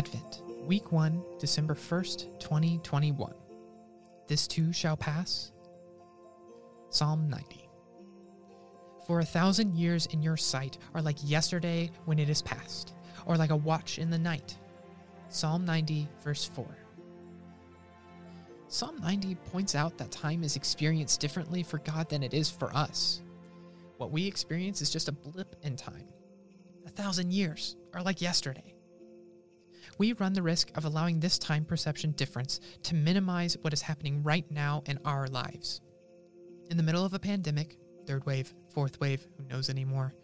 Advent, Week 1, December 1st, 2021. This too shall pass. Psalm 90. For a thousand years in your sight are like yesterday when it is past, or like a watch in the night. Psalm 90, verse 4. Psalm 90 points out that time is experienced differently for God than it is for us. What we experience is just a blip in time. A thousand years are like yesterday. We run the risk of allowing this time perception difference to minimize what is happening right now in our lives. In the middle of a pandemic, third wave, fourth wave, who knows anymore,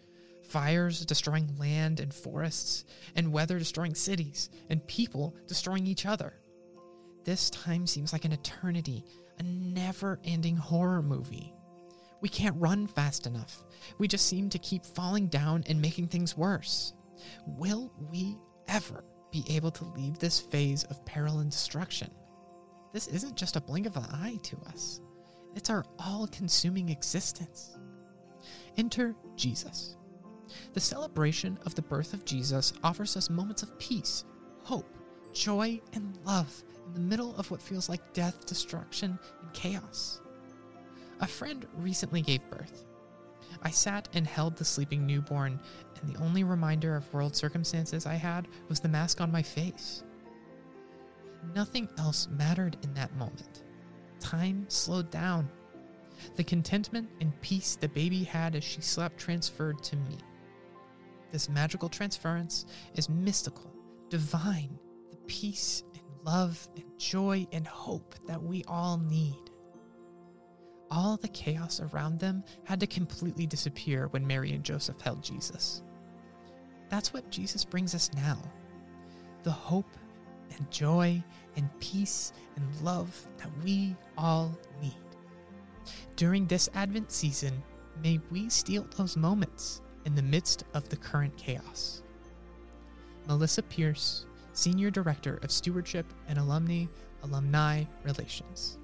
fires destroying land and forests, and weather destroying cities, and people destroying each other. This time seems like an eternity, a never ending horror movie. We can't run fast enough. We just seem to keep falling down and making things worse. Will we ever be able to leave this phase of peril and destruction? This isn't just a blink of an eye to us, it's our all consuming existence. Enter Jesus. The celebration of the birth of Jesus offers us moments of peace, hope, joy, and love in the middle of what feels like death, destruction, and chaos. A friend recently gave birth. I sat and held the sleeping newborn, and the only reminder of world circumstances I had was the mask on my face. Nothing else mattered in that moment. Time slowed down. The contentment and peace the baby had as she slept transferred to me. This magical transference is mystical, divine, the peace and love and joy and hope that we all need. All the chaos around them had to completely disappear when Mary and Joseph held Jesus. That's what Jesus brings us now the hope and joy and peace and love that we all need. During this Advent season, may we steal those moments in the midst of the current chaos. Melissa Pierce, Senior Director of Stewardship and Alumni Alumni Relations.